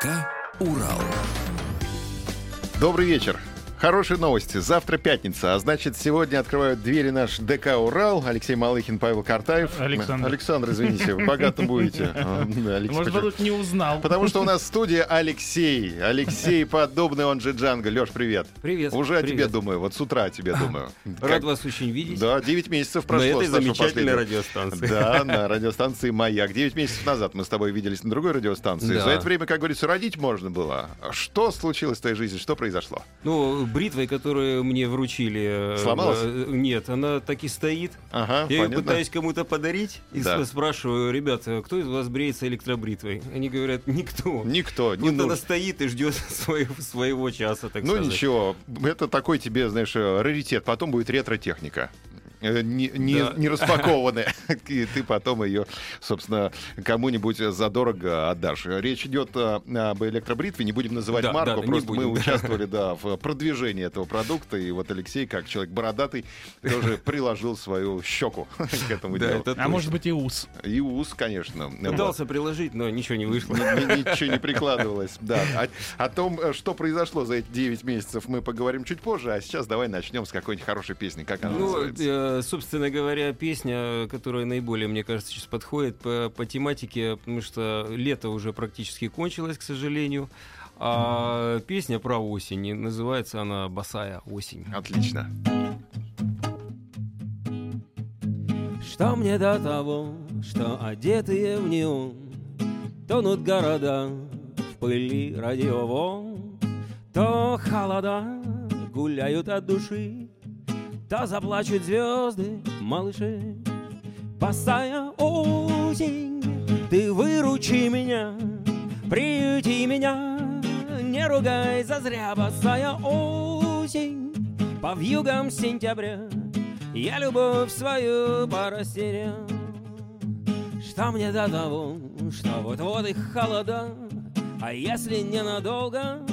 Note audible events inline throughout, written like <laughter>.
ДК «Урал». Добрый вечер. Хорошие новости. Завтра пятница, а значит, сегодня открывают двери наш ДК «Урал». Алексей Малыхин, Павел Картаев. Александр. Александр, извините, богатым будете. <laughs> А, Может, быть, не узнал. Потому что у нас в студии Алексей. Алексей подобный, он же Джанго. Леш, привет. Привет. Уже о тебе думаю, вот с утра о тебе думаю. <laughs> Рад Как- вас очень видеть. Да, 9 месяцев На прошло этой с нашего замечательной радиостанции. Да, на радиостанции «Маяк». 9 месяцев назад мы с тобой виделись на другой радиостанции. За это время, как говорится, родить можно было. Что случилось в твоей жизни? Что произошло? Ну, бритвой, которую мне вручили... э, Сломалась? э, Нет, она так и стоит. Ага, Я ее понятно. пытаюсь кому-то подарить и Да. спрашиваю, ребята, кто из вас бреется электробритвой? Они говорят, никто. Никто, не Вот она нужен. стоит и ждет <laughs> своего, своего часа, так Ну сказать. ничего, это такой тебе, знаешь, э, раритет. Потом будет ретро-техника. Э, Не, не, Да. не распакованная. <laughs> И ты потом ее, собственно, кому-нибудь задорого отдашь. Речь идет э, об электробритве, не будем называть Да, марку, да, просто мы да. участвовали <laughs> да, в продвижении этого продукта. И вот Алексей, как человек бородатый, тоже <laughs> приложил свою щеку к этому Да, делу. это А может быть и ус. И ус, конечно. Вот. Пытался приложить, но ничего не вышло. Ни- ни- Ничего не прикладывалось. Да. О, о том, э, что произошло за эти 9 месяцев, мы поговорим чуть позже. А сейчас давай начнем с какой-нибудь хорошей песни. Как она Ну, называется? Э, собственно говоря, песня, которая наиболее, мне кажется, сейчас подходит по, по тематике, потому что лето уже практически кончилось, к сожалению. А песня про осень, называется она «Босая осень». Отлично. Что мне до того, что одетые в неон Тонут города в пыли радиоволн То холода гуляют от души То заплачут звезды, малыши. Босая осень, ты выручи меня Приюти меня, не ругай зазря Босая осень, по вьюгам сентября я любовь свою порастерял Что мне до того, что вот-вот их холода А если ненадолго,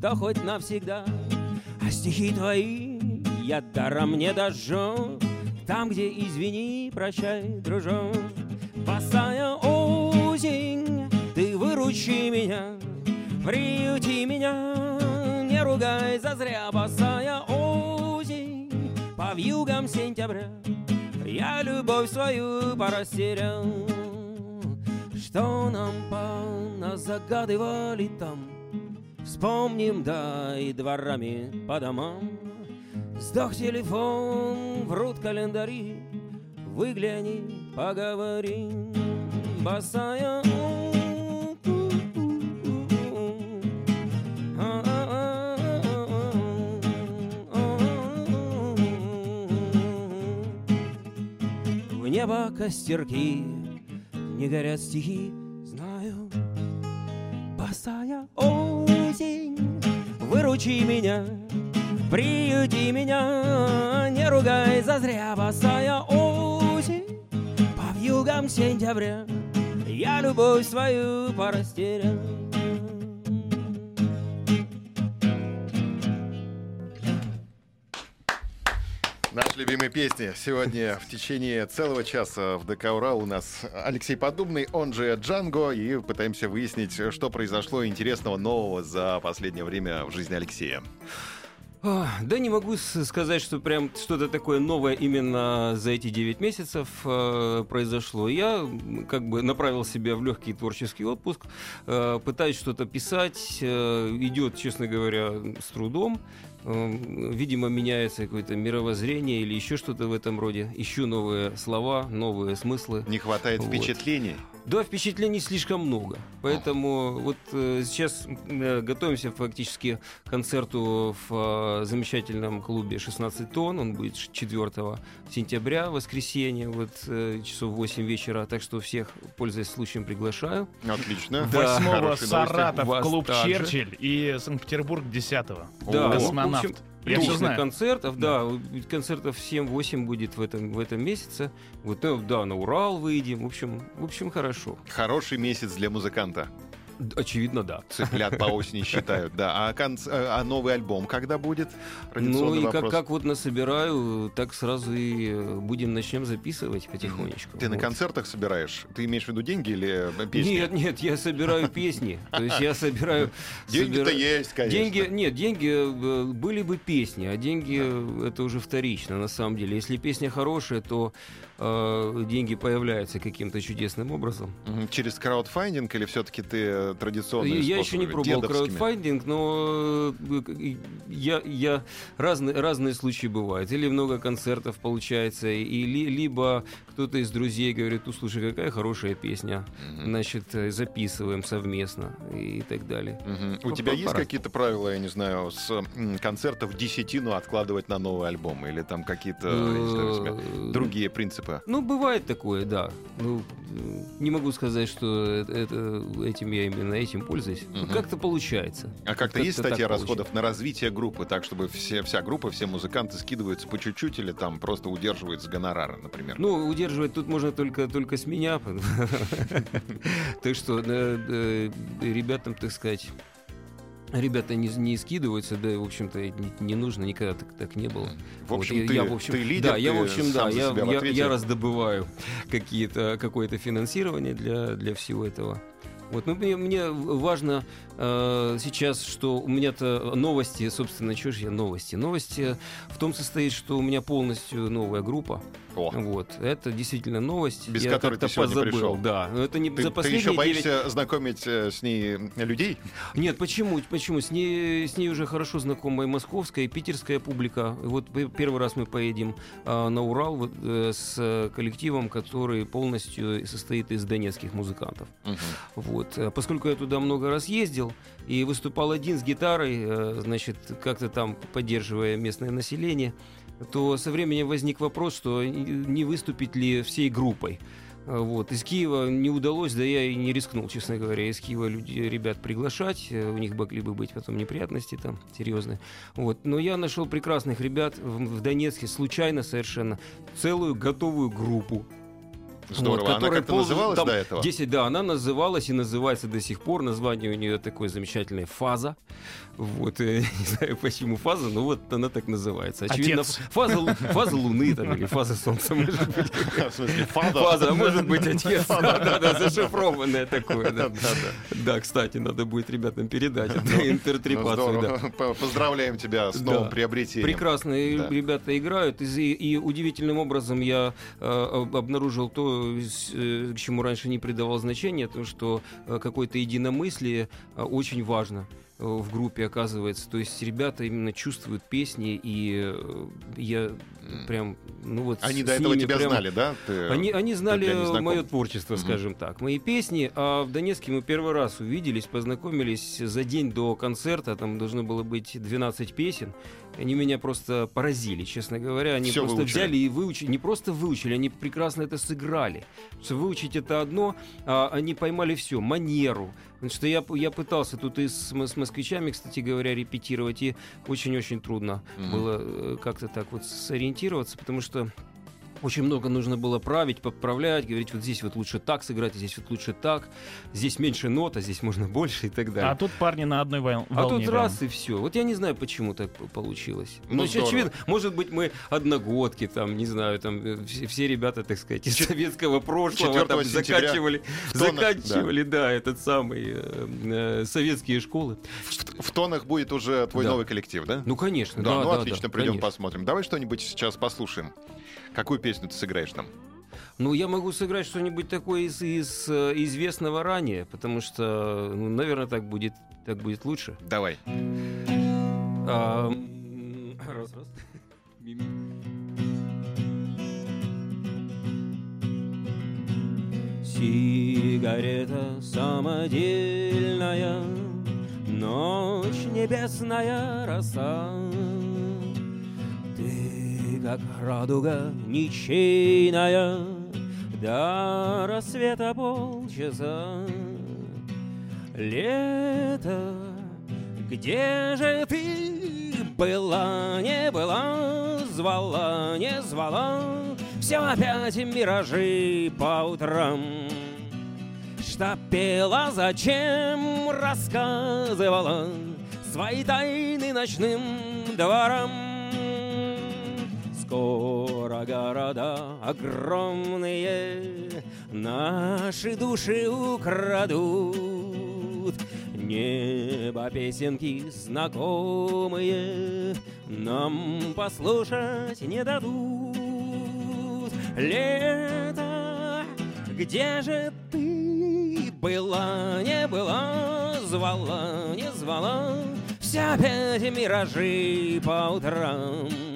то хоть навсегда. А стихи твои я даром не дожжу. Там, где извини, прощай, дружок. Босая осень, ты выручи меня Приюти меня, не ругай зазря Босая осень, по вьюгам сентября Я любовь свою порастерял. Что нам загадывали там Вспомним, да, и дворами по домам Сдох телефон, врут календари Выгляни, поговорим Босая В небо костерки, не горят стихи, знаю. Босая осень, выручи меня, приюти меня, не ругай зазря. Босая осень, по вьюгам сентября, я любовь свою порастерял. Наши любимые песни. Сегодня в течение целого часа в ДК «Урал» у нас Алексей Подубный, он же Джанго, и пытаемся выяснить, что произошло интересного, нового за последнее время в жизни Алексея. Да не могу сказать, что прям что-то такое новое именно за эти 9 месяцев э, произошло. Я как бы направил себя в легкий творческий отпуск, э, пытаюсь что-то писать, э, идет, честно говоря, с трудом. Э, Видимо, меняется какое-то мировоззрение или еще что-то в этом роде. Ищу новые слова, новые смыслы. Не хватает Вот. впечатлений. Да, впечатлений слишком много. Поэтому вот э, сейчас э, готовимся фактически к концерту в э, замечательном клубе 16 тонн. Он будет 4 сентября, воскресенье, вот э, часов 8 вечера. Так что всех, пользуясь случаем, приглашаю. Отлично. Да. 8 Хорошие новости. Саратов, Вас клуб также. Черчилль и Санкт-Петербург 10 Да, О, Космонавт. в общем, Я все знаю. концертов, да, концертов 7-8 будет в этом, в этом месяце. Вот, ну, да, на Урал выйдем. В общем, в общем, хорошо. Хороший месяц для музыканта. Очевидно, да. Цыплят по осени считают, да. А, конц- а новый альбом когда будет? Ну и как, как вот насобираю, так сразу и э, будем начнем записывать потихонечку. Ты на Вот. концертах собираешь? Ты имеешь в виду деньги или э, песни? Нет, нет, я собираю песни. <laughs> То есть я собираю... Деньги-то есть, конечно. Деньги, нет, деньги э, были бы песни, а деньги э, это уже вторично на самом деле. Если песня хорошая, то э, деньги появляются каким-то чудесным образом. Через краудфандинг или все-таки ты э, традиционные Я еще не пробовал краудфандинг, но э, я, я разные, разные случаи бывают. Или много концертов получается, и ли- либо кто-то из друзей говорит, ну слушай, какая хорошая песня, значит, э, записываем совместно и так далее. У тебя есть какие-то правила, я не знаю, с концертов десятину откладывать на новый альбом? Или там какие-то у другие принципы? Ну, бывает такое, да. Ну, э, не могу сказать, что это, этим я именно этим пользуюсь. Ну, Мгм. Как-то получается. А как-то есть так статья расходов на развитие группы, так чтобы все, вся группа, все музыканты скидываются по чуть-чуть или там просто удерживают с гонорара, например? Ну, удерживать тут можно только, только с меня. <laughs> Так что ребятам, так сказать, ребята не, не скидываются, да, в общем-то, не, не нужно, никогда так, так не было. в общем, Вот, ты, я, в общем, ты лидер, да, я, в общем, да, я, я, я раздобываю какие-то, какое-то финансирование для, для всего этого. Вот, ну, мне, мне важно э, сейчас, что у меня-то новости, собственно, что же я новости? Новости в том состоит, что у меня полностью новая группа. О, Вот, это действительно новость. Без я которой ты сегодня позабыл, пришел. Да, но это не ты, за ты последние еще 9 боишься знакомить э, с ней людей? нет, почему? Почему? С ней, с ней уже хорошо знакома и московская, и питерская публика. Вот первый раз мы поедем а, на Урал вот, э, с э, коллективом, который полностью состоит из донецких музыкантов. Мгм. Вот. Э, Поскольку я туда много раз ездил и выступал один с гитарой, э, значит, как-то там поддерживая местное население, то со временем возник вопрос, что не- выступить ли всей группой. Вот. Из Киева не удалось, да я и не рискнул, честно говоря, из Киева людей, ребят приглашать. Э, У них могли бы быть потом неприятности там серьезные. Вот. Но я нашел прекрасных ребят в, в Донецке, случайно совершенно, целую готовую группу. Здорово. Вот, Она которая как-то пол- называлась там до этого? 10, да, она называлась и называется до сих пор. Название у нее такое замечательное «Фаза». Вот, э, <laughs> не знаю почему «Фаза», но вот она так называется. Очевидно, Отец. фаза, фаза Луны там, или фаза Солнца, может быть. <laughs> В смысле, фаза? Фаза, а может быть, отец. Да-да, зашифрованное такое, <laughs> да. Да, кстати, надо будет ребятам передать эту Ну, здорово. П- Поздравляем тебя с новым приобретением. Прекрасные Да. ребята играют, и, удивительным образом я э, об- обнаружил то, с- э, к чему раньше не придавал значения, то, что э, какое-то единомыслие очень важно в группе оказывается. То есть ребята именно чувствуют песни, и э, я прям, ну вот Они до этого тебя прям- знали, да? Ты- Они, они знали мое творчество, скажем так, мои песни. А в Донецке мы первый раз увиделись, познакомились за день до концерта. Там должно было быть 12 песен. Они меня просто поразили, честно говоря. Они Всё просто выучили. взяли и выучили. Не просто выучили, они прекрасно это сыграли. Что выучить это одно, а они поймали все, манеру. Потому что я, я пытался тут и с, с москвичами, кстати говоря, репетировать, и очень-очень трудно Мгм. было э, как-то так вот сориентироваться, потому что очень много нужно было править, подправлять, говорить, вот здесь вот лучше так сыграть, а здесь вот лучше так, здесь меньше нот, а здесь можно <laughs> больше и так далее. А тут парни на одной вол- А волне. тут прям. раз и все. Вот я не знаю, почему так получилось. Ну, Ну, здорово. очевидно, может быть, мы одногодки, там, не знаю, там э, все, все ребята, так сказать, из советского прошлого 4 там, заканчивали, тонах, заканчивали, да. этот самый э, э, советские школы. В, в тонах будет уже твой Да. новый коллектив, да? Ну, конечно, Да, да, ну да, отлично, да, придем конечно. посмотрим. Давай что-нибудь сейчас послушаем. Какую песню ты сыграешь нам? Ну, я могу сыграть что-нибудь такое из, из, э, известного ранее, потому что, ну, наверное, так будет, так будет лучше. Давай. А, раз, раз. Сигарета самодельная, Ночь небесная роса. Как радуга ничейная, До рассвета полчаса. Лето, где же ты была, не была, звала, не звала, все опять миражи по утрам. Что пела, зачем рассказывала свои тайны ночным дворам. Скоро города огромные наши души украдут. Небо песенки знакомые нам послушать не дадут. Лето, где же ты была, не была, звала, не звала, все опять миражи по утрам.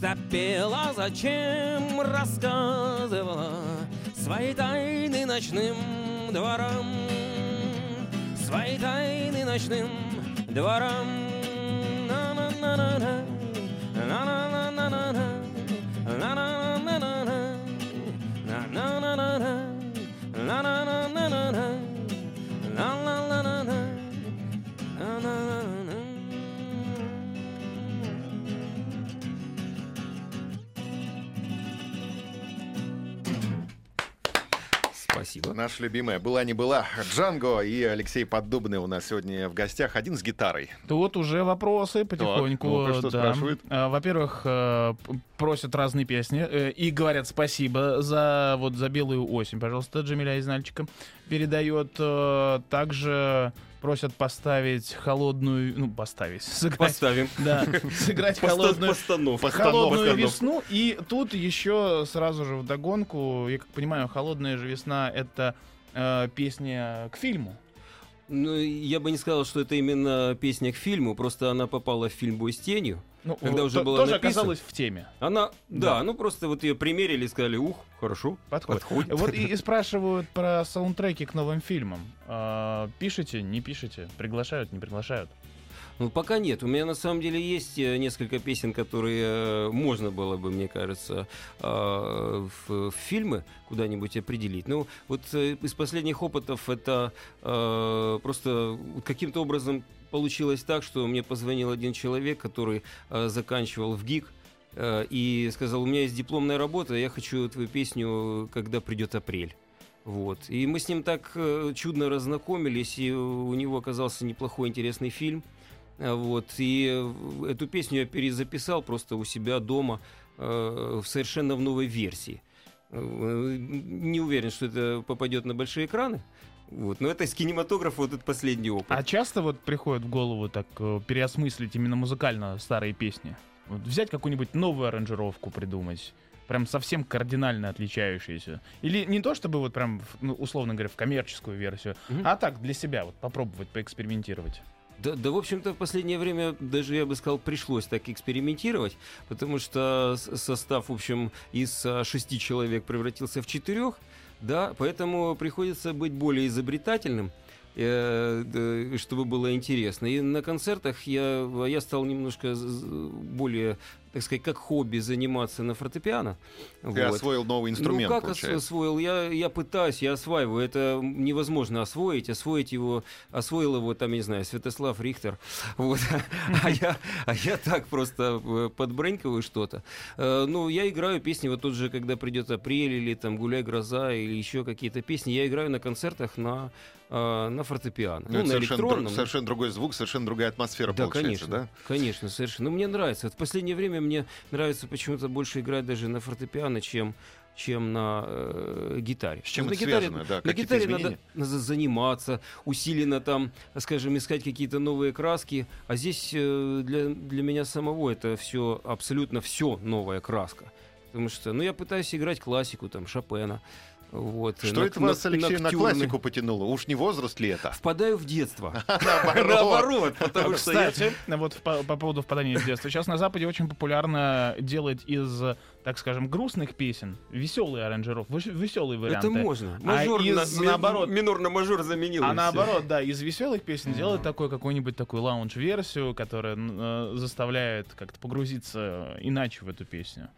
Что пела, зачем рассказывала свои тайны ночным дворам, свои тайны ночным дворам. На-на-на-на-на, на-на-на-на-на, Спасибо. Наша любимая «Была не была» Джанго и Алексей Поддубный у нас сегодня в гостях. Один с гитарой. Тут уже вопросы потихоньку. ну-ка, что да. А, Во-первых, э, просят разные песни э, и говорят спасибо за вот за белую осень, пожалуйста, Джамиля из Нальчика передает. э, Также просят поставить холодную, ну поставить, <laughs> сыграть, Поставим. да, <laughs> сыграть холодную, Постановка. холодную Постановка. весну. И тут еще сразу же в догонку, я как понимаю, холодная же весна это э, песня к фильму. Ну, я бы не сказал, что это именно песня к фильму, просто она попала в фильм «Бой с тенью». Ну, Когда уже то- было тоже написано. оказалась в теме. Она, да, Да. ну просто вот ее примерили и сказали, ух, хорошо, Подходит. подходит. Вот и, и <laughs> спрашивают про саундтреки к новым фильмам. А, пишете, не пишете? Приглашают, не приглашают? Ну, пока нет. У меня на самом деле есть э, несколько песен, которые э, можно было бы, мне кажется, э, в, фильмы куда-нибудь определить. Ну, вот из последних опытов это просто каким-то образом получилось так, что мне позвонил один человек, который заканчивал в ГИК, и сказал, у меня есть дипломная работа, я хочу твою песню «Когда придет апрель». Вот. И мы с ним так чудно разнакомились, и у него оказался неплохой интересный фильм. А, Вот. И э, эту песню я перезаписал просто у себя дома э, совершенно в новой версии. Э, Не уверен, что это попадет на большие экраны. Вот. Но это из кинематографа вот этот последний опыт. А часто вот приходит в голову так э, переосмыслить именно музыкально старые песни? Вот взять какую-нибудь новую аранжировку придумать? Прям совсем кардинально отличающуюся. Или не то, чтобы вот прям, ну, условно говоря, в коммерческую версию, Мгм. а так, для себя вот попробовать, поэкспериментировать. Да, да, в общем-то, в последнее время даже, я бы сказал, пришлось так экспериментировать, потому что состав, в общем, из а, шести человек превратился в четырех, да, поэтому приходится быть более изобретательным, э, чтобы было интересно. И на концертах я, я стал немножко более, так сказать, как хобби заниматься на фортепиано. Ты Вот. освоил новый инструмент, Ну, как получается. освоил? Я, я пытаюсь, я осваиваю. Это невозможно освоить. Освоить его, освоил его, там, я не знаю, Святослав Рихтер. <laughs> Вот. А я, а я так просто э, подбренькиваю что-то. Э, Ну, я играю песни, вот тот же, когда придет апрель, или там «Гуляй, гроза», или еще какие-то песни. Я играю на концертах на, э, на фортепиано. Ну, Ну, на совершенно, друг- электронном. совершенно другой звук, совершенно другая атмосфера Да, получается, конечно, да? конечно, совершенно. Ну, мне нравится. Вот в последнее время мне нравится почему-то больше играть даже на фортепиано, чем чем на э, гитаре. С чем Ну, это на гитаре, связано, да? на гитаре надо, изменения? надо заниматься, усиленно там, скажем, искать какие-то новые краски. А здесь э, для, для меня самого это все, абсолютно все новая краска. Потому что, ну, я пытаюсь играть классику, там, Шопена, Вот, Что нок- это вас, Алексей, на ноктюрны. классику потянуло? Уж не возраст ли это? Впадаю в детство. <laughs> Наоборот. Потому что. Кстати, вот по, по поводу впадания в детство. Сейчас на Западе очень популярно делать из, так скажем, грустных песен веселые аранжировки, веселые варианты. Это можно. А Мажор из, на- ми- наоборот, Минор на мажор заменил. А наоборот, да, из веселых песен делать такой какой-нибудь такую лаунж-версию, которая э, заставляет как-то погрузиться иначе в эту песню.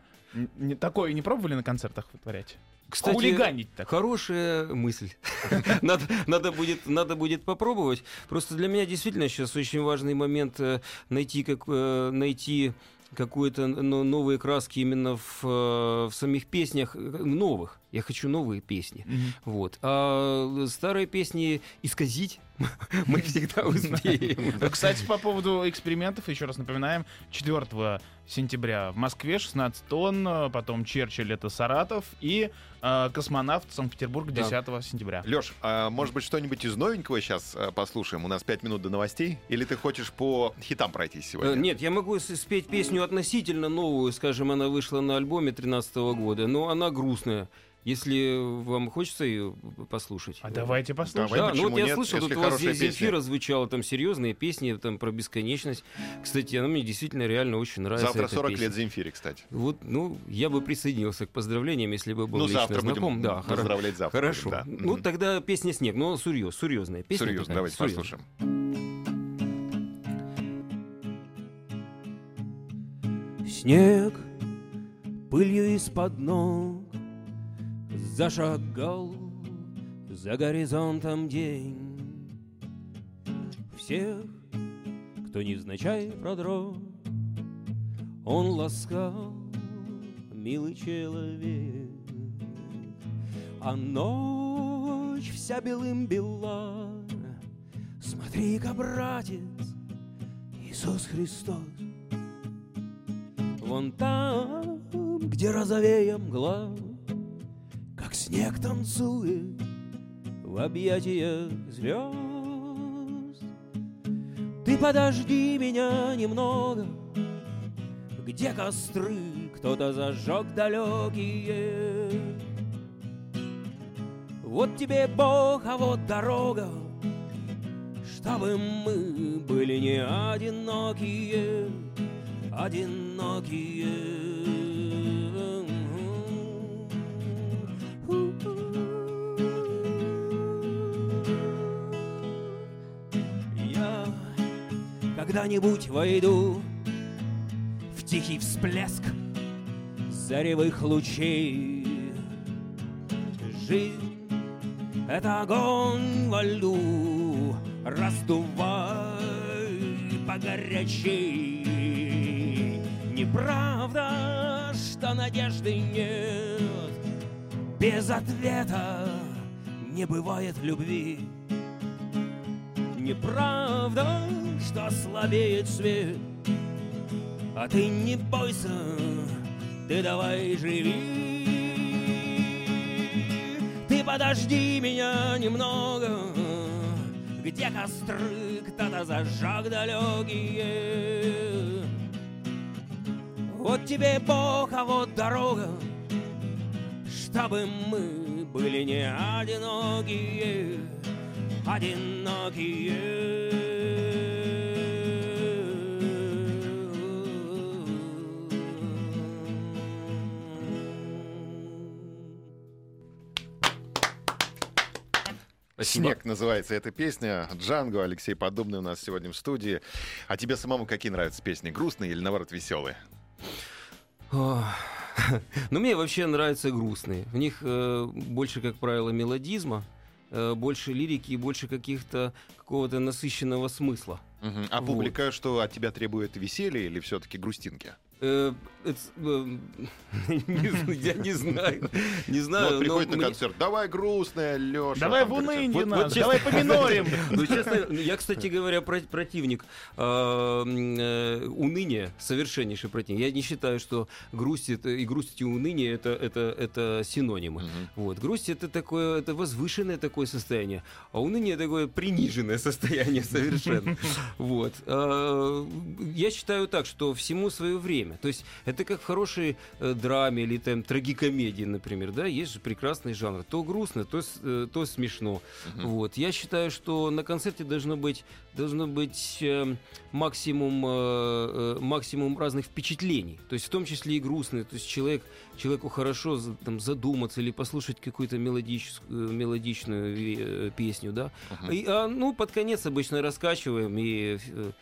Не, такое не пробовали на концертах вытворять? Кстати, Хулиганить так. Хорошая мысль. <laughs> надо, надо, будет, надо будет попробовать. Просто для меня действительно сейчас очень важный момент э, найти, как, э, найти какие-то ну, новые краски именно в, э, в самих песнях новых. Я хочу новые песни. Мгм. Вот. А старые песни исказить <laughs> мы всегда <laughs> успеем. Ну, Кстати, по поводу экспериментов, еще раз напоминаем, 4 сентября в Москве 16 тонн, э, потом Черчилль это Саратов и э, космонавт Санкт-Петербург Да. 10 сентября. Леш, а может быть что-нибудь из новенького сейчас послушаем? У нас пять минут до новостей. Или ты хочешь по хитам пройтись Э, сегодня? Нет, я могу спеть песню относительно новую, скажем, она вышла на альбоме 2013 года, но она грустная. Если вам хочется ее послушать. А давайте послушаем. Давай, Да, ну вот я нет, слышал, тут у вас здесь песня? Земфира звучала, там серьезные песни, там про бесконечность. Кстати, она мне действительно реально очень нравится. Завтра эта 40 песня. лет Земфире, кстати. Вот, ну, я бы присоединился к поздравлениям, если бы был ну, лично завтра знаком. будем да, поздравлять завтра. Хорошо. Да. Ну, тогда песня «Снег». Ну, серьез, серьезная песня. Серьезно, такая, давайте серьезная. послушаем. Снег пылью из-под ног Зашагал за горизонтом день. Всех, кто невзначай продрог Он ласкал, милый человек. А ночь вся белым бела. Смотри-ка, братец, Иисус Христос. Вон там, где розовея мгла, Как снег танцует в объятиях звезд. Ты подожди меня немного, Где костры кто-то зажег далекие. Вот тебе Бог, а вот дорога, Чтобы мы были не одинокие одинокие. Когда-нибудь войду в тихий всплеск заревых лучей. Жизнь — это огонь во льду, раздувай погорячей. Неправда, что надежды нет, без ответа не бывает любви. Неправда, что слабеет свет, а ты не бойся, ты давай живи. Ты подожди меня немного, где костры кто-то зажег далекие. Вот тебе Бог, а вот дорога, чтобы мы были не одинокие, одинокие. «Снег» называется эта песня. Джанго, Алексей Подобный у нас сегодня в студии. А тебе самому какие нравятся песни? Грустные или, наоборот, веселые? Ох. <laughs> Ну, мне вообще нравятся грустные. В них э, больше, как правило, мелодизма, больше лирики и больше каких-то какого-то насыщенного смысла. Мгм. А Вот. публика что от тебя требует веселья или все-таки грустинки? Э, э, <laughs> Я не знаю. Не Ну, знаю. вот но приходит на мне- концерт, давай грустная, Леша. Давай в уныние нас, давай поминорим. <laughs> Ну, честно, я, кстати говоря, про- противник м, э, уныния, совершеннейший противник. Я не считаю, что грусть и грусть и уныние это, это, это синонимы. Вот. Грусть это такое, это возвышенное такое состояние, а уныние такое приниженное состояние совершенно. <laughs> Вот. А, Я считаю так, что всему свое время. Время. То есть это как в хорошей э, драме или там трагикомедии, например, да, есть же прекрасный жанр. То грустно, то, э, то смешно. Мгм. Вот. Я считаю, что на концерте должно быть, должно быть э, максимум, э, э, максимум разных впечатлений. То есть в том числе и грустные. То есть человек, человеку хорошо там, задуматься или послушать какую-то мелодическую, мелодичную э, песню, да. Мгм. И, а, ну, под конец обычно раскачиваем, и э,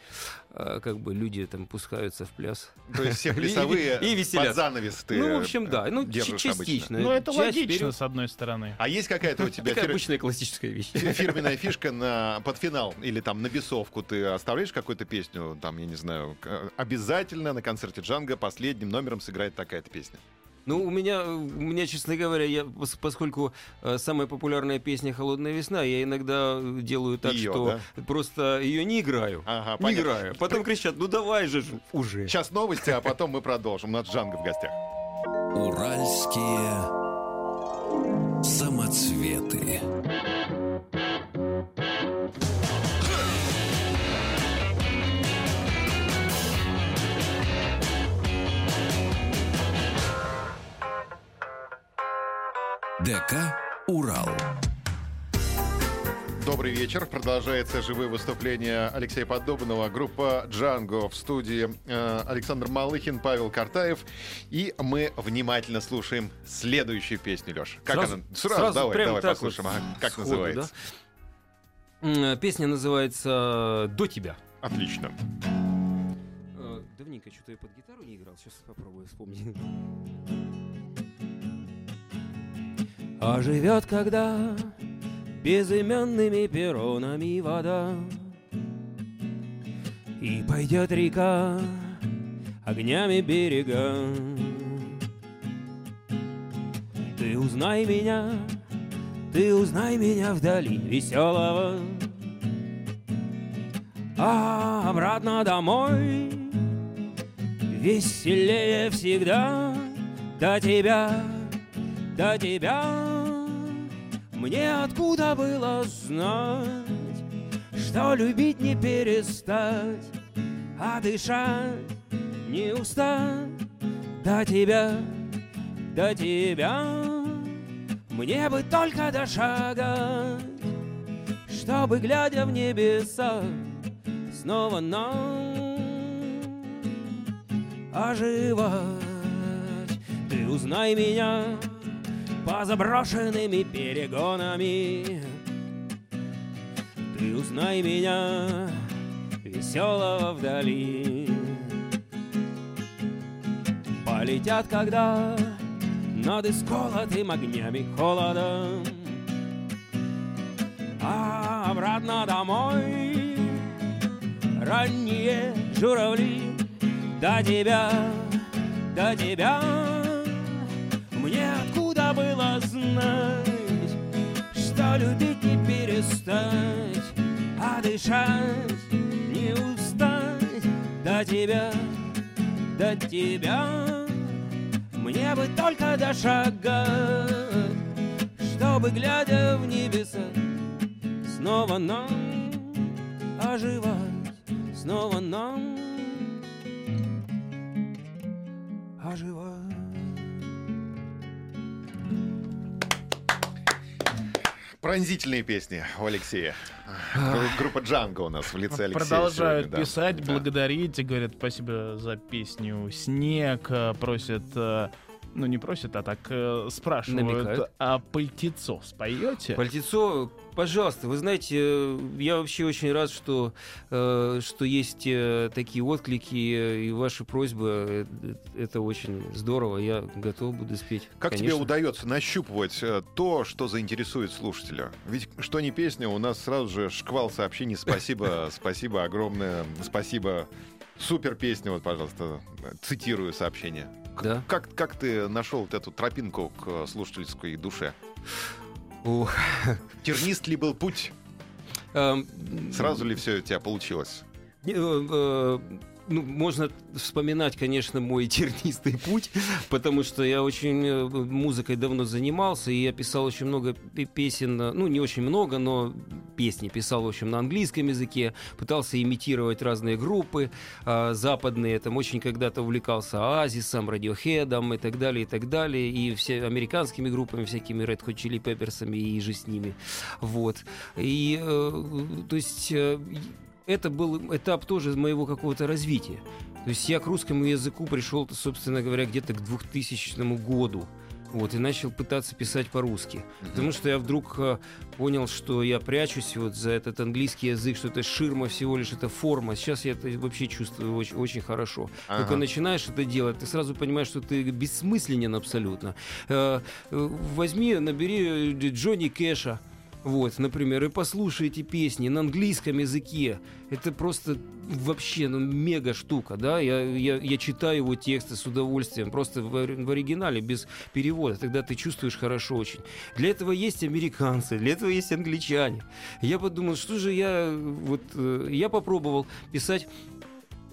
как бы люди там пускаются в пляс. То есть все <laughs> И- плясовые <laughs> и веселятся. под занавес ты ну, в общем, да. Ну, э, частично. Ну, это Часть логично, вперед. с одной стороны. А есть какая-то у <laughs> тебя Такая фир- обычная классическая вещь. фи- фирменная фишка на под финал или там на бесовку ты оставляешь какую-то песню, там, я не знаю, к- обязательно на концерте Джанга последним номером сыграет такая-то песня. Ну, у меня, у меня, честно говоря, я, пос- поскольку э, самая популярная песня «Холодная весна», я иногда э, делаю так, Её, что просто ее не играю. Ага, не понятно. играю. Потом кричат, ну давай же уже. Сейчас новости, а потом мы продолжим. У нас Джанга в гостях. Уральские самоцветы. ДК «Урал». Добрый вечер. Продолжается живые выступления Алексея Подобного. Группа «Джанго» в студии э, Александр Малыхин, Павел Картаев. И мы внимательно слушаем следующую песню, Леш. Как Сразу- она? Сразу, сразу давай, давай так послушаем. вот Ага, Как сходу, называется? Э, Песня называется «До тебя». Отлично. Э, Давненько что-то я под гитару не играл, сейчас попробую вспомнить. А живет когда безыменными перронами вода. И пойдет река огнями берега. Ты узнай меня, ты узнай меня вдали веселого. А обратно домой Веселее всегда. До тебя, до тебя Мне откуда было знать Что любить не перестать А дышать не устать До тебя, до тебя Мне бы только дошагать Чтобы, глядя в небеса Снова нам оживать. Ты узнай меня по заброшенными перегонами. Ты узнай меня веселого вдали. Полетят, когда над исколотым огнями холодом, а обратно домой ранние журавли до тебя, до тебя. Мне откуда было знать, что любить не перестать, а дышать не устать до тебя, до тебя. Мне бы только дошагать, чтобы, глядя в небеса, снова нам оживать, снова нам оживать. Пронзительные песни у Алексея. Гру- Группа Джанго у нас в лице Алексея. Продолжают сегодня, да. писать, Да. благодарить, и говорят спасибо за песню «Снег», э, просят, э, ну не просят, а так э, спрашивают, Намекают. а пальтецо споете? Пальтецо, пожалуйста, вы знаете, э, я вообще очень рад, что, э, что есть э, такие отклики э, и ваши просьбы. Э, Это очень здорово, я готов буду спеть. Как тебе конечно. удается нащупывать то, что заинтересует слушателя? Ведь что не песня, у нас сразу же шквал сообщений. Спасибо, <laughs> спасибо огромное, спасибо. Супер песня, вот, пожалуйста, цитирую сообщение. Да. Как, как ты нашел вот эту тропинку к э, слушательской душе? Ух. <laughs> Тернист ли был путь? Эм, Сразу ли все у тебя получилось? Э, э, ну, можно вспоминать, конечно, мой <laughs> тернистый путь, потому что я очень э, музыкой давно занимался, и я писал очень много пе- песен, э, ну, не очень много, но песни писал, в общем, на английском языке, пытался имитировать разные группы а, западные, там очень когда-то увлекался Оазисом, Радиохедом и так далее, и так далее, и все американскими группами, всякими Red Hot Chili Peppers'ами и же с ними. Вот. И, э, то есть, э, это был этап тоже моего какого-то развития. То есть я к русскому языку пришел, собственно говоря, где-то к 2000 году. Вот, и начал пытаться писать по-русски. Потому что я вдруг э, понял, что я прячусь вот за этот английский язык, что это ширма всего лишь, это форма. Сейчас я это вообще чувствую очень, очень хорошо. Ага. Только начинаешь это делать, ты сразу понимаешь, что ты бессмысленен абсолютно. Э, э, Возьми, набери э, Джонни Кэша, вот, например, и послушай эти песни на английском языке. Это просто вообще ну, мега штука, да? Я, я, я читаю его тексты с удовольствием, просто в, в оригинале, без перевода. Тогда ты чувствуешь хорошо очень. Для этого есть американцы, для этого есть англичане. Я подумал, что же я... Вот, э, я попробовал писать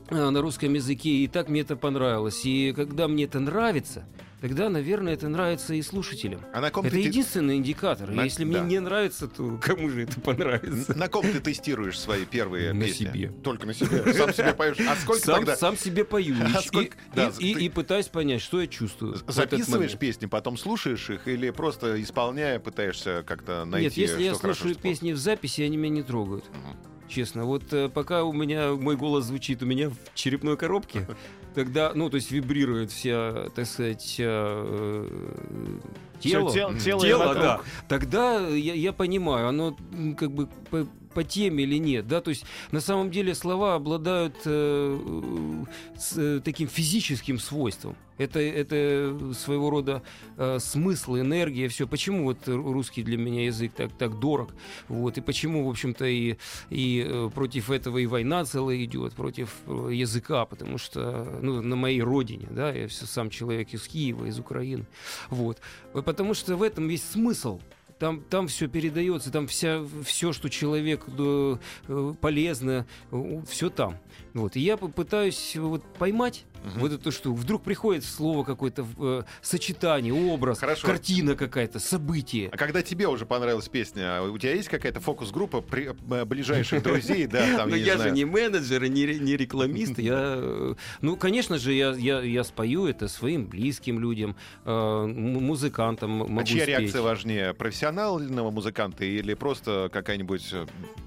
на русском языке, и так мне это понравилось. И когда мне это нравится, тогда, наверное, это нравится и слушателям. А на ком Это ты единственный индикатор. На- Если да. мне не нравится, то кому же это понравится? На ком ты тестируешь свои первые На песни? себе. Только на себе. Сам себе поешь. А сколько сам, тогда сам себе пою. И- А и, сколько- и- да, и- ты- и пытаюсь понять, что я чувствую. записываешь песни, потом слушаешь их или просто исполняя пытаешься как-то найти, Нет, если я хорошо, слушаю песни в записи, они меня не трогают. Мгм. Честно, вот э, пока у меня мой голос звучит у меня в черепной коробке, <laughs> тогда, ну, то есть вибрирует вся, так сказать, э, э, тело. тел- тело, Тело, да. Тогда я, я понимаю, оно как бы по, теме или нет, да, то есть на самом деле слова обладают э, с, э, таким физическим свойством. Это, это своего рода э, смысл, энергия, все. Почему вот русский для меня язык так, так дорог? Вот, и почему, в общем-то, и, и э, против этого и война целая идет, против э, языка, потому что, ну, на моей родине, да, я всё сам человек из Киева, из Украины, вот. Потому что в этом есть смысл. Там, там все передается, там вся, все, что человек э, э, полезно, все там. Вот. И я попытаюсь вот поймать Мгм. вот это что. Вдруг приходит слово какое-то, э, сочетание, образ, Хорошо. картина какая-то, событие. А когда тебе уже понравилась песня, у тебя есть какая-то фокус-группа при- э, ближайших друзей, да, <laughs> там, Но я не я же не менеджер, и не, не рекламист. Я, э, ну, конечно же, я, я, я спою это своим близким людям, э, музыкантам могу А чья спеть. реакция важнее? Профессионального музыканта или просто какая-нибудь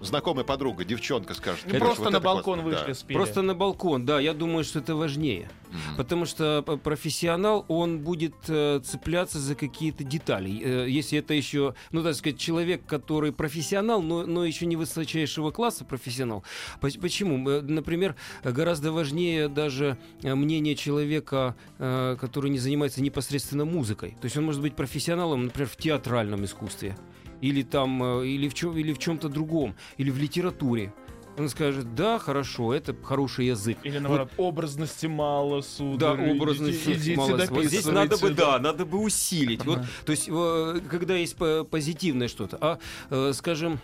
знакомая подруга, девчонка скажет? Ну, «Слушай, просто вот на это балкон классно». вышли, спели. Просто на балкон, да, я думаю, что это важнее. Мгм. Потому что п- профессионал, он будет э, цепляться за какие-то детали. Э, если это еще, ну, так сказать, человек, который профессионал, но, но еще не высочайшего класса профессионал. Поч- Почему? Э, Например, гораздо важнее даже э, мнение человека, э, который не занимается непосредственно музыкой. То есть он может быть профессионалом, например, в театральном искусстве. Или там, э, или в, чем, или в чем-то другом, или в литературе. Он скажет, да, хорошо, это хороший язык. Или наоборот, образности мало, Да, сударь. образность идите, идите мало. Вот здесь надо бы, да, надо бы усилить. Вот, то есть, э, когда есть по- позитивное что-то, а, э, скажем,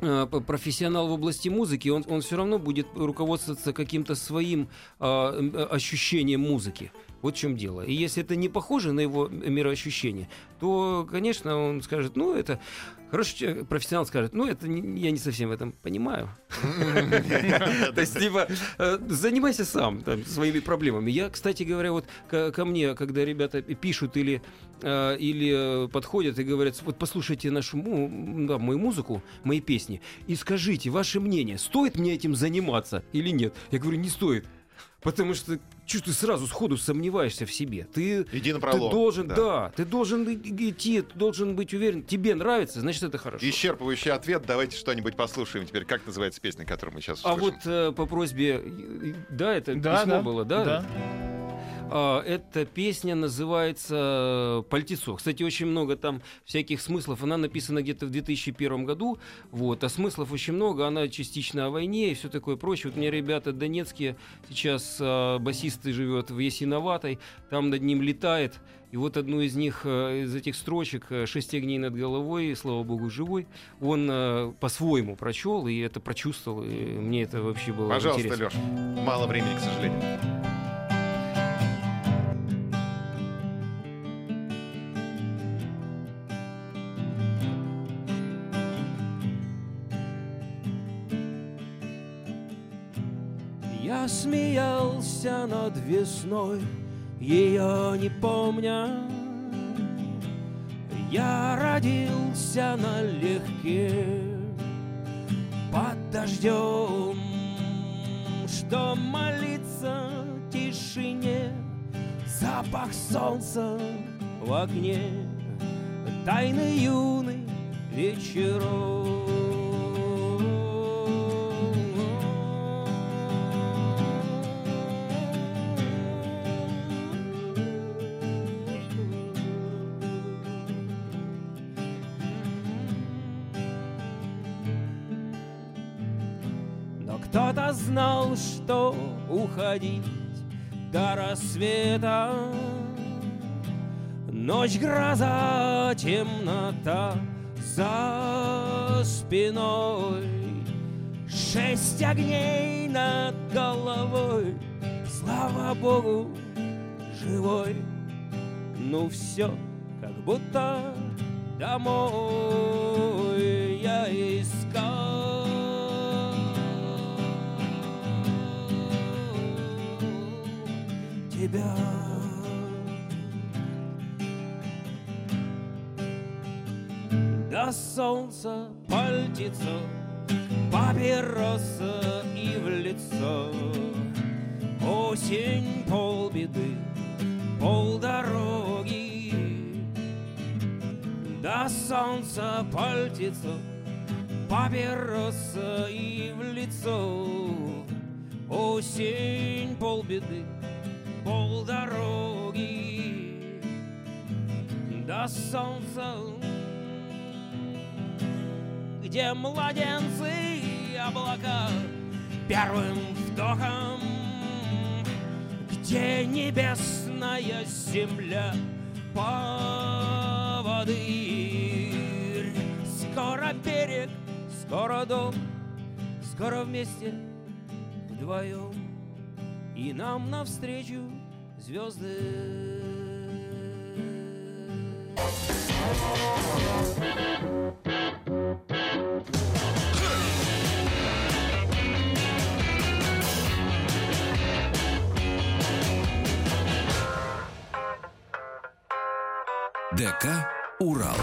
э, профессионал в области музыки, он, он все равно будет руководствоваться каким-то своим а, э, ощущением музыки. Вот в чем дело. И если это не похоже на его мироощущение, то, конечно, он скажет, ну, это... Хороший профессионал скажет, ну, это не- я не совсем в этом понимаю. То есть, типа, э, занимайся сам своими проблемами. Я, кстати говоря, вот ко, мне, когда ребята пишут или, э, или э, подходят и говорят, вот послушайте нашу да, мою музыку, мои песни, и скажите ваше мнение, стоит мне этим заниматься или нет? Я говорю, не стоит. Потому что чё ты сразу сходу сомневаешься в себе. Ты, Иди на ты пролом. должен, Да. да. ты должен идти, ты должен быть уверен. Тебе нравится, значит это хорошо. Исчерпывающий ответ. Давайте что-нибудь послушаем теперь. Как называется песня, которую мы сейчас А услышим? вот э, по просьбе, да, это Да, письмо да, было, да? да. А, Эта песня называется «Пальтецо». Кстати, очень много там всяких смыслов. Она написана где-то в 2001 году, вот, а смыслов очень много. Она частично о войне и все такое прочее. Вот у меня ребята донецкие, сейчас а, басисты живет в Ясиноватой, там над ним летает. И вот одну из них, э, из этих строчек э, «Шесть огней над головой, слава богу, живой», он э, по-своему прочел и это прочувствовал. И мне это вообще было Пожалуйста, интересно. Леш. Мало времени, к сожалению. Смеялся над весной, ее не помня. Я родился налегке под дождем, что молиться тишине, запах солнца в окне, тайны юных Но уходить до рассвета. Ночь, гроза, темнота за спиной. Шесть огней над головой. Слава Богу, живой. Ну все, как будто домой я искал тебя. До солнца пальтецо, папироса и в лицо. Осень полбеды, полдороги. До солнца пальтецо, папироса и в лицо. Осень полбеды, полдороги До солнца где младенцы облака первым вдохом, где небесная земля поводырь. Скоро берег, скоро дом, скоро вместе вдвоем, и нам навстречу звезды. ДК «Урал».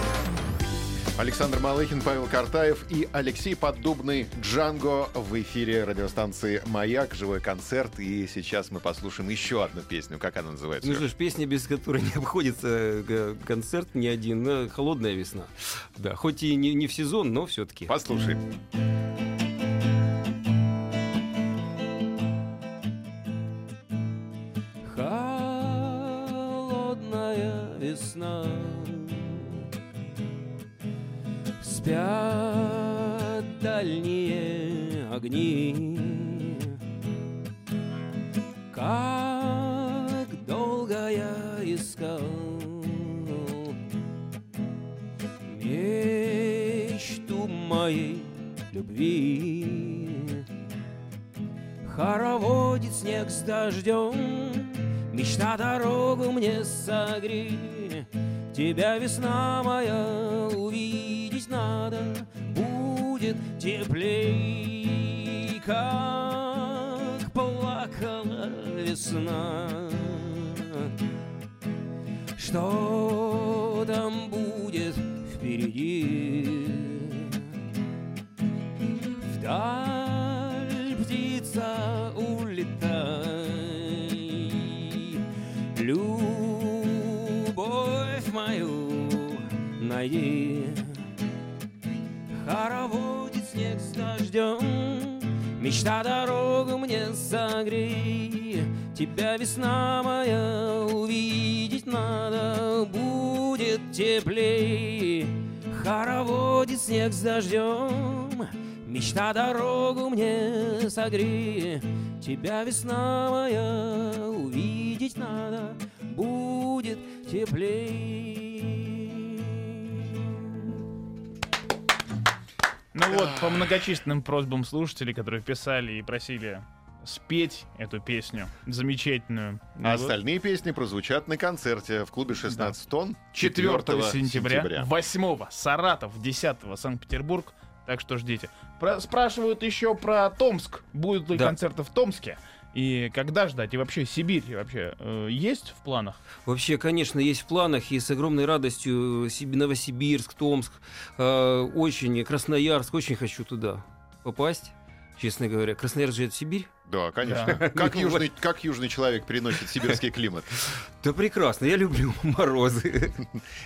Александр Малыхин, Павел Картаев и Алексей Поддубный Джанго в эфире радиостанции «Маяк». Живой концерт. И сейчас мы послушаем еще одну песню. Как она называется? Ну что ж, песня, без которой не обходится э, концерт ни один, э, «Холодная весна». Да, хоть и не, не в сезон, но все-таки. Послушаем. Холодная весна моя, увидеть надо Будет теплей Как плакала весна. Что там будет впереди? Вдаль найди Хороводит снег с дождем Мечта дорогу мне согрей Тебя весна моя увидеть надо будет теплей. Хороводит снег с дождем, мечта дорогу мне согрей. Тебя весна моя увидеть надо будет теплей. Ну вот, по многочисленным просьбам слушателей, которые писали и просили спеть эту песню замечательную. А Ну вот, остальные песни прозвучат на концерте в клубе 16 тонн 4 4 сентября, 8 Саратов, 10 Санкт-Петербург. Так что ждите. Про- спрашивают еще про Томск. Будут ли Да. концерты в Томске? И когда ждать? И вообще Сибирь вообще э, есть в планах? Вообще, конечно, есть в планах, и с огромной радостью э, Сиб- Новосибирск, Томск, э, очень, Красноярск, очень хочу туда попасть, честно говоря. Красноярск же это Сибирь? Да, конечно. Да. <laughs> Как, <laughs> южный, как южный человек переносит сибирский климат? Да прекрасно, я люблю <laughs> морозы.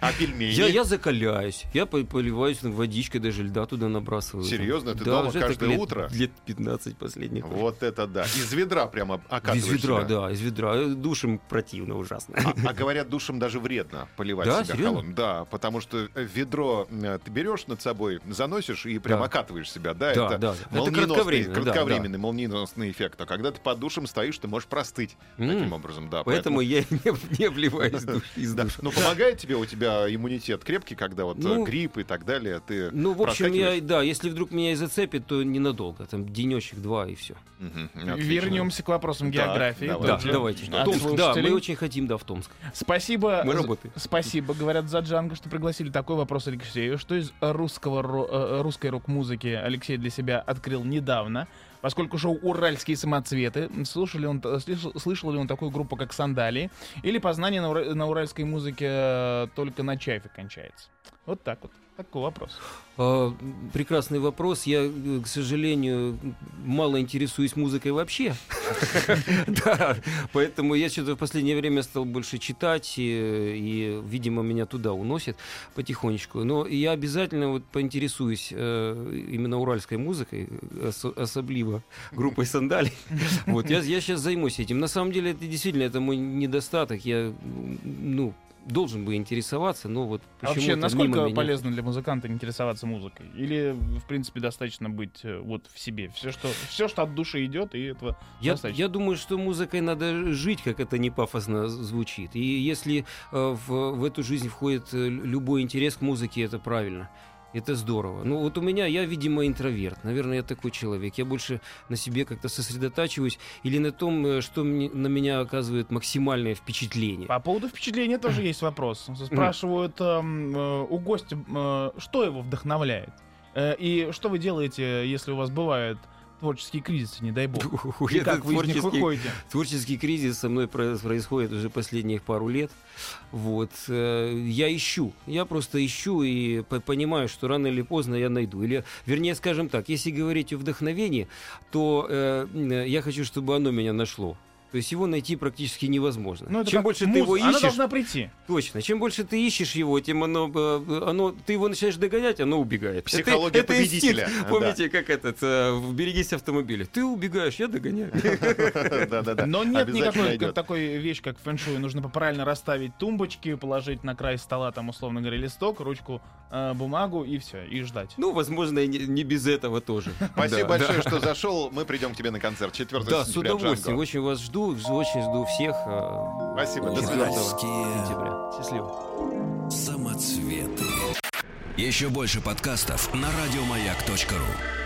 А пельмени? Я, я закаляюсь, я по- поливаюсь водичкой, даже льда туда набрасываю. Серьезно? Ты Да, дома каждое лет- утро? Лет 15 последних. Вот это да. Из ведра прямо окатываешь Из ведра, себя. да, из ведра. Э, Душем противно ужасно. А, а говорят, душем даже вредно поливать Да, себя серьезно? холодным. Да, потому что э, ведро э, ты берешь над собой, заносишь и прям Да. окатываешь себя. Да, Да, это да. Это молниеносный, кратковременно, да, кратковременный молниеносный эффект. А когда ты под душем стоишь, ты можешь простыть таким образом. Да, Поэтому я не, <laughs> не обливаюсь душ- из <laughs> Да. душа. Ну, помогает тебе, у тебя иммунитет крепкий, когда вот э, Ну, грипп и так далее, ты Ну, в общем, я, да, если вдруг меня и зацепит, то ненадолго. Там денечек два и все. Отлично. Вернемся к вопросам географии. Да, Тоже давайте. от Томск, да, мы очень хотим, да, в Томск. Спасибо. Мы работаем. Спасибо, говорят за Джанго, что пригласили. Такой вопрос Алексею. Что из русского э, русской рок-музыки Алексей для себя открыл недавно? Поскольку шоу «Уральские самоцветы», слушали он, слышал, слышал ли он такую группу, как «Сандалии», или познание на, на уральской музыке э, только на чайфе кончается? Вот так вот. Такой вопрос. А, Прекрасный вопрос. Я, э, к сожалению, мало интересуюсь музыкой вообще. <laughs> Да, поэтому я что-то в последнее время стал больше читать, и, видимо, меня туда уносит потихонечку. Но я обязательно вот поинтересуюсь э, именно уральской музыкой, ос- особливо группой сандалий. Вот я, сейчас займусь этим. На самом деле, это действительно это мой недостаток. Я, ну, должен бы интересоваться, но вот А вообще, насколько мимо меня. полезно для музыканта интересоваться музыкой? Или, в принципе, достаточно быть э, вот в себе? Все, что, все, что от души идет, и этого Я, достаточно. я думаю, что музыкой надо жить, как это не пафосно звучит. И если э, в, в эту жизнь входит э, любой интерес к музыке, это правильно. Это здорово. Ну вот у меня, я, видимо, интроверт. Наверное, я такой человек. Я больше на себе как-то сосредотачиваюсь или на том, э, что мне- на меня оказывает максимальное впечатление. По поводу впечатления тоже есть вопрос. Спрашивают эм, э, у гостя, э, что его вдохновляет? Э, И что вы делаете, если у вас бывают творческие кризисы, не дай бог? И как вы из них творческий- выходите? Творческий кризис со мной про- происходит уже последних пару лет. Вот. э, Я ищу. Я просто ищу и по- понимаю, что рано или поздно я найду. Или, вернее, скажем так, если говорить о вдохновении, то э, э, я хочу, чтобы оно меня нашло. То есть его найти практически невозможно. Ну, это Чем как больше музыка. ты его Она ищешь, должна прийти. точно. Чем больше ты ищешь его, тем оно, э, оно, ты его начинаешь догонять, оно убегает. Это- Психология это инстинкт. победителя. Да. Помните, как этот э, в берегись автомобиля? Ты убегаешь, я догоняю. <laughs> Но нет никакой такой вещь, как фэншуй. Нужно правильно расставить тумбочки, положить на край стола, там, условно говоря, листок, ручку, э, бумагу и все, и ждать. Ну, возможно, и не, без этого тоже. Спасибо большое, что зашел. Мы придем к тебе на концерт 4 Да, с сентября. удовольствием. Очень вас жду, очень жду всех. э, Спасибо, до 4 свидания. сентября. Счастливо. Самоцветы. Еще больше подкастов на радиомаяк.ру.